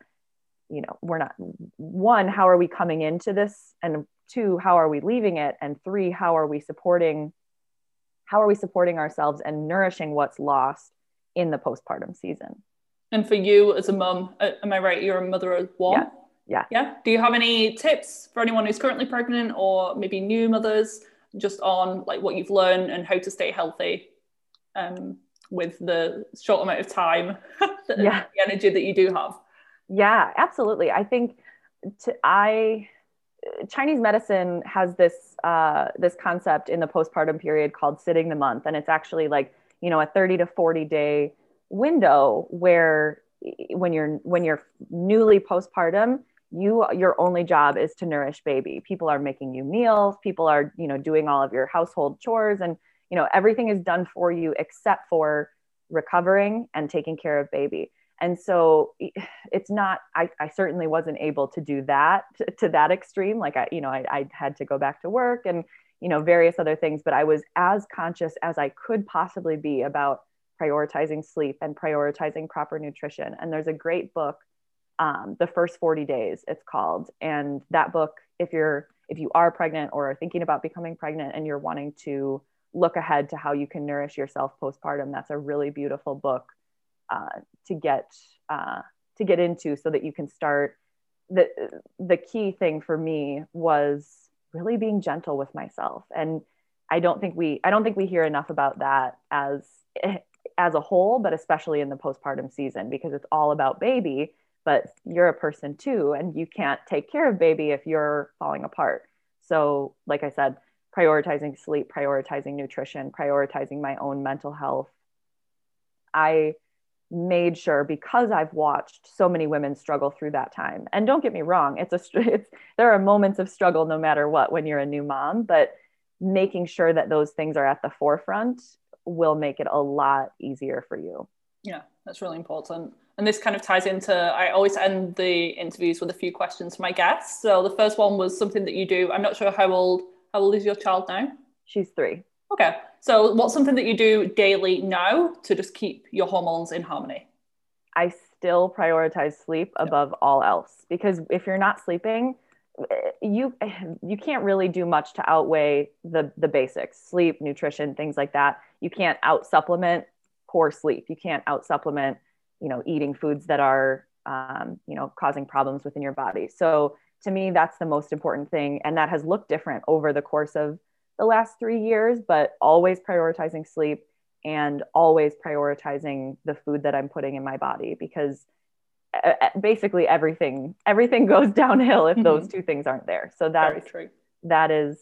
you know we're not one how are we coming into this? And two how are we leaving it? And three how are we supporting how are we supporting ourselves and nourishing what's lost in the postpartum season? And for you as a mum uh, am i right? You're a mother of one yeah yeah. Yeah? Do you have any tips for anyone who's currently pregnant or maybe new mothers just on like what you've learned and how to stay healthy um, with the short amount of time yeah. the energy that you do have yeah, absolutely. I think to, I Chinese medicine has this uh, this concept in the postpartum period called sitting the month, and it's actually like you know a thirty to forty day window where when you're when you're newly postpartum you your only job is to nourish baby. People are making you meals. People are you know doing all of your household chores. And you know everything is done for you except for recovering and taking care of baby and so it's not I, I certainly wasn't able to do that to, to that extreme. Like i you know I, I had to go back to work and you know various other things but i was as conscious as i could possibly be about prioritizing sleep and prioritizing proper nutrition. And there's a great book um, the first 40 days it's called. And that book if you're if you are pregnant or are thinking about becoming pregnant and you're wanting to look ahead to how you can nourish yourself postpartum that's a really beautiful book uh, to get uh, to get into so that you can start. The the key thing for me was really being gentle with myself. And i don't think we i don't think we hear enough about that as as a whole but especially in the postpartum season because it's all about baby but you're a person too and you can't take care of baby if you're falling apart. So like i said prioritizing sleep prioritizing nutrition prioritizing my own mental health. I made sure because I've watched so many women struggle through that time. And don't get me wrong, it's a it's there are moments of struggle no matter what when you're a new mom, but making sure that those things are at the forefront will make it a lot easier for you. Yeah, that's really important. And this kind of ties into I always end the interviews with a few questions for my guests. So the first one was something that you do. I'm not sure how old how old is your child now? She's 3. Okay. So, what's something that you do daily now to just keep your hormones in harmony? I still prioritize sleep above all else because if you're not sleeping, you you can't really do much to outweigh the the basics sleep nutrition things like that you can't out supplement poor sleep you can't out supplement you know eating foods that are um, you know causing problems within your body so to me that's the most important thing and that has looked different over the course of the last three years, but always prioritizing sleep and always prioritizing the food that I'm putting in my body because basically everything everything goes downhill if mm-hmm. those two things aren't there. So that's that is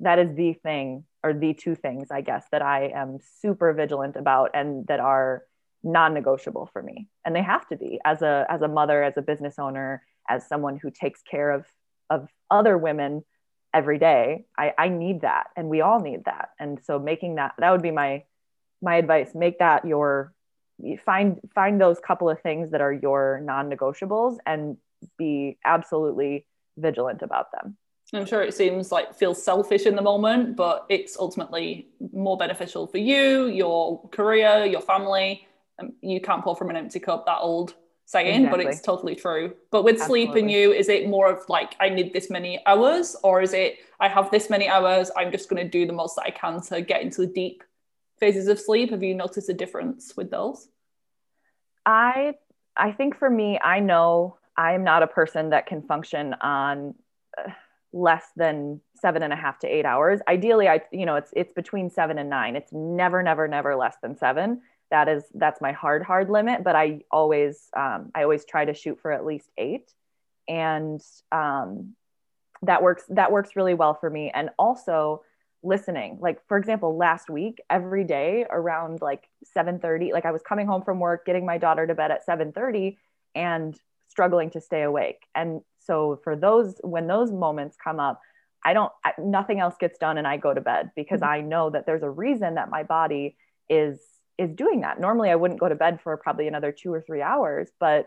that is the thing or the two things I guess that I am super vigilant about and that are non-negotiable for me and they have to be as a as a mother as a business owner as someone who takes care of of other women every day. I, I need that and we all need that. And so making that that would be my my advice. Make that your find find those couple of things that are your non-negotiables and be absolutely vigilant about them. I'm sure it seems like feels selfish in the moment, but it's ultimately more beneficial for you, your career, your family. Um, you can't pour from an empty cup. That old saying, exactly. but it's totally true. But with Absolutely. sleep and you, is it more of like I need this many hours, or is it I have this many hours? I'm just going to do the most that I can to get into the deep phases of sleep. Have you noticed a difference with those? I I think for me, I know I am not a person that can function on. Uh, less than seven and a half to eight hours. Ideally, I you know it's it's between seven and nine. It's never never never less than seven. That is that's my hard hard limit. But I always um, I always try to shoot for at least eight, and um, that works that works really well for me. And also listening like for example last week every day around like 7:30 like I was coming home from work getting my daughter to bed at 7:30 and struggling to stay awake and so for those when those moments come up i don't I, nothing else gets done and i go to bed because mm-hmm. i know that there's a reason that my body is is doing that. Normally i wouldn't go to bed for probably another 2 or 3 hours but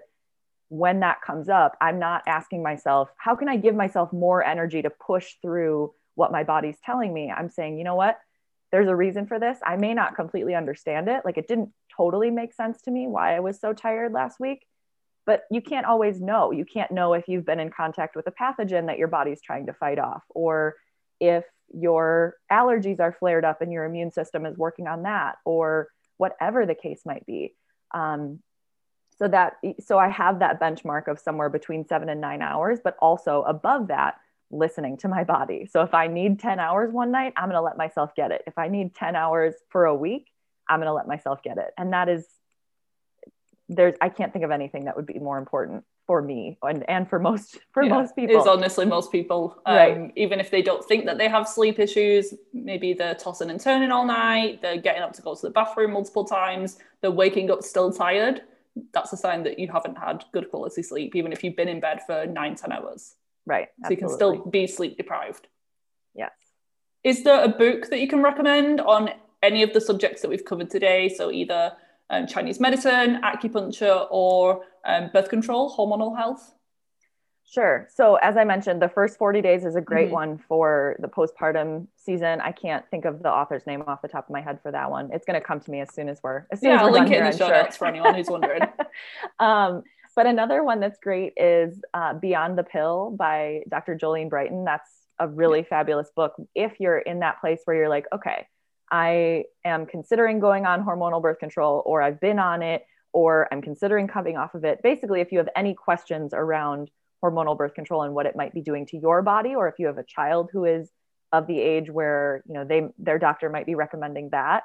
when that comes up i'm not asking myself how can i give myself more energy to push through what my body's telling me? I'm saying you know what? There's a reason for this. I may not completely understand it. Like it didn't totally make sense to me why i was so tired last week but you can't always know. You can't know if you've been in contact with a pathogen that your body's trying to fight off, or if your allergies are flared up and your immune system is working on that, or whatever the case might be. Um, so that so I have that benchmark of somewhere between seven and nine hours, but also above that, listening to my body. So if I need 10 hours one night, I'm going to let myself get it. If I need 10 hours for a week, I'm going to let myself get it. And that is there's I can't think of anything that would be more important for me and, and for most for yeah, most people. Is honestly most people. Um, right. Even if they don't think that they have sleep issues, maybe they're tossing and turning all night, they're getting up to go to the bathroom multiple times, they're waking up still tired. That's a sign that you haven't had good quality sleep, even if you've been in bed for nine ten hours. Right. So absolutely. you can still be sleep deprived. Yes. Is there a book that you can recommend on any of the subjects that we've covered today? So either um, Chinese medicine, acupuncture, or um, birth control, hormonal health? Sure. So, as I mentioned, the first 40 days is a great mm-hmm. one for the postpartum season. I can't think of the author's name off the top of my head for that one. It's going to come to me as soon as we're as soon yeah, as we're I'll link it in the show sure. notes for anyone who's wondering. um, but another one that's great is uh, Beyond the Pill by Dr. Jolene Brighten. That's a really fabulous book. If you're in that place where you're like, okay, I am considering going on hormonal birth control, or I've been on it, or I'm considering coming off of it. Basically, if you have any questions around hormonal birth control and what it might be doing to your body, or if you have a child who is of the age where you know they their doctor might be recommending that,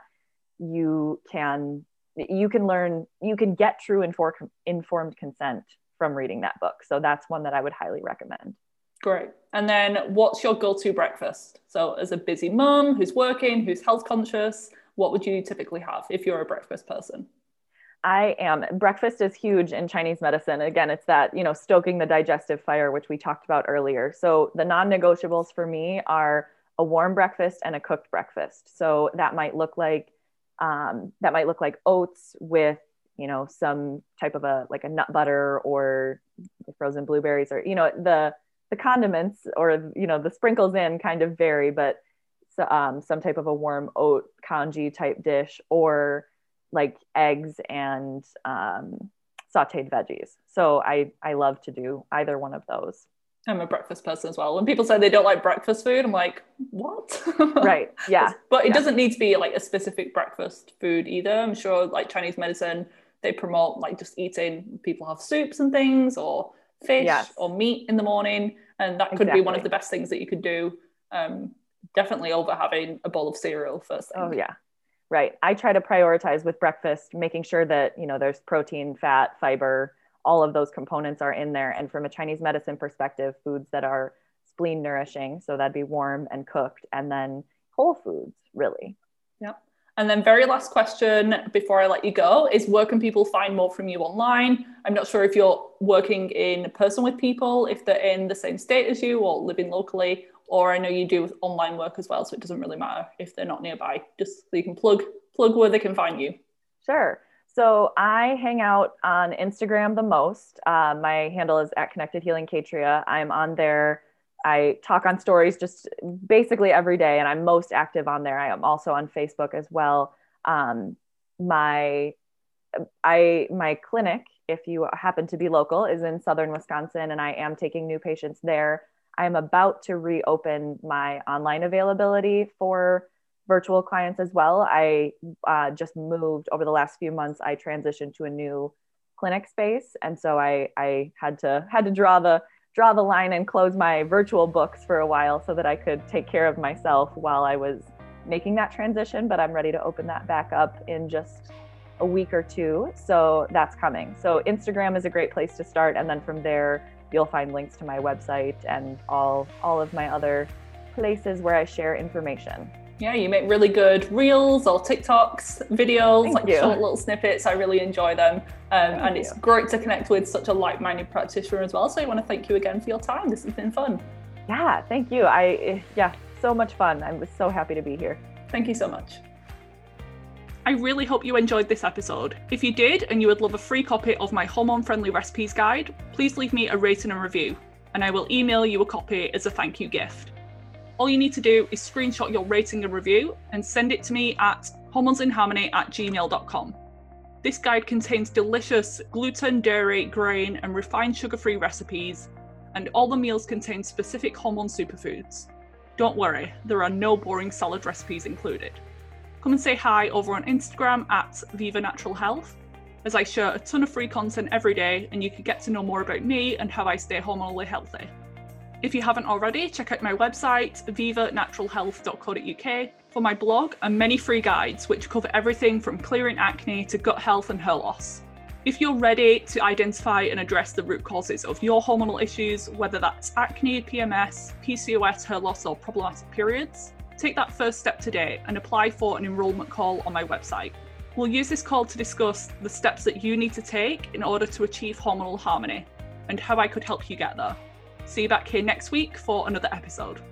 you can you can learn you can get true informed informed consent from reading that book. So that's one that I would highly recommend. Great. And then what's your go to breakfast? So, as a busy mum who's working, who's health conscious, what would you typically have if you're a breakfast person? I am. Breakfast is huge in Chinese medicine. Again, it's that, you know, stoking the digestive fire, which we talked about earlier. So, the non negotiables for me are a warm breakfast and a cooked breakfast. So, that might look like, um, that might look like oats with you know some type of a like a nut butter or frozen blueberries or you know the the condiments or you know the sprinkles in kind of vary, but so, um, some type of a warm oat congee type dish or like eggs and um, sautéed veggies. So I I love to do either one of those. I'm a breakfast person as well. When people say they don't like breakfast food, I'm like, what? right. Yeah. but it yeah. doesn't need to be like a specific breakfast food either. I'm sure like Chinese medicine, they promote like just eating, people have soups and things or fish yes. or meat in the morning. And that could exactly. be one of the best things that you could do. Um, definitely over having a bowl of cereal first thing. Oh, yeah. Right. I try to prioritize with breakfast, making sure that, you know, there's protein, fat, fiber, all of those components are in there. And from a Chinese medicine perspective, foods that are spleen nourishing. So that'd be warm and cooked, and then whole foods, really. And then, very last question before I let you go is where can people find more from you online? I'm not sure if you're working in person with people, if they're in the same state as you or living locally, or I know you do online work as well, so it doesn't really matter if they're not nearby. Just so you can plug plug where they can find you. Sure. So I hang out on Instagram the most. Uh, my handle is at Connected Healing Catria. I'm on there. I talk on stories just basically every day, and I'm most active on there. I am also on Facebook as well. Um, my I my clinic, if you happen to be local, is in southern Wisconsin, and I am taking new patients there. I'm about to reopen my online availability for virtual clients as well. I uh, just moved over the last few months. I transitioned to a new clinic space, and so I I had to had to draw the draw the line and close my virtual books for a while so that I could take care of myself while I was making that transition. But I'm ready to open that back up in just a week or two. So that's coming. So Instagram is a great place to start, and then from there you'll find links to my website and all all of my other places where I share information. Yeah, you make really good reels or TikToks, videos, Thank like you. short little snippets. I really enjoy them. Um, and you. it's great to connect with such a like minded practitioner as well. So I want to thank you again for your time. This has been fun. Yeah, thank you. I yeah, so much fun. I was so happy to be here. Thank you so much. I really hope you enjoyed this episode. If you did and you would love a free copy of my hormone friendly recipes guide, please leave me a rating and review, and I will email you a copy as a thank you gift. All you need to do is screenshot your rating and review and send it to me at hormonesinharmony at gmail.com. This guide contains delicious gluten, dairy, grain, and refined sugar free recipes, and all the meals contain specific hormone superfoods. Don't worry, there are no boring salad recipes included. Come and say hi over on Instagram at Viva Natural Health, as I share a ton of free content every day and you can get to know more about me and how I stay hormonally healthy. If you haven't already, check out my website, vivanaturalhealth.co.uk, for my blog and many free guides which cover everything from clearing acne to gut health and hair loss. If you're ready to identify and address the root causes of your hormonal issues, whether that's acne, PMS, PCOS, hair loss, or problematic periods, take that first step today and apply for an enrolment call on my website. We'll use this call to discuss the steps that you need to take in order to achieve hormonal harmony and how I could help you get there. See you back here next week for another episode.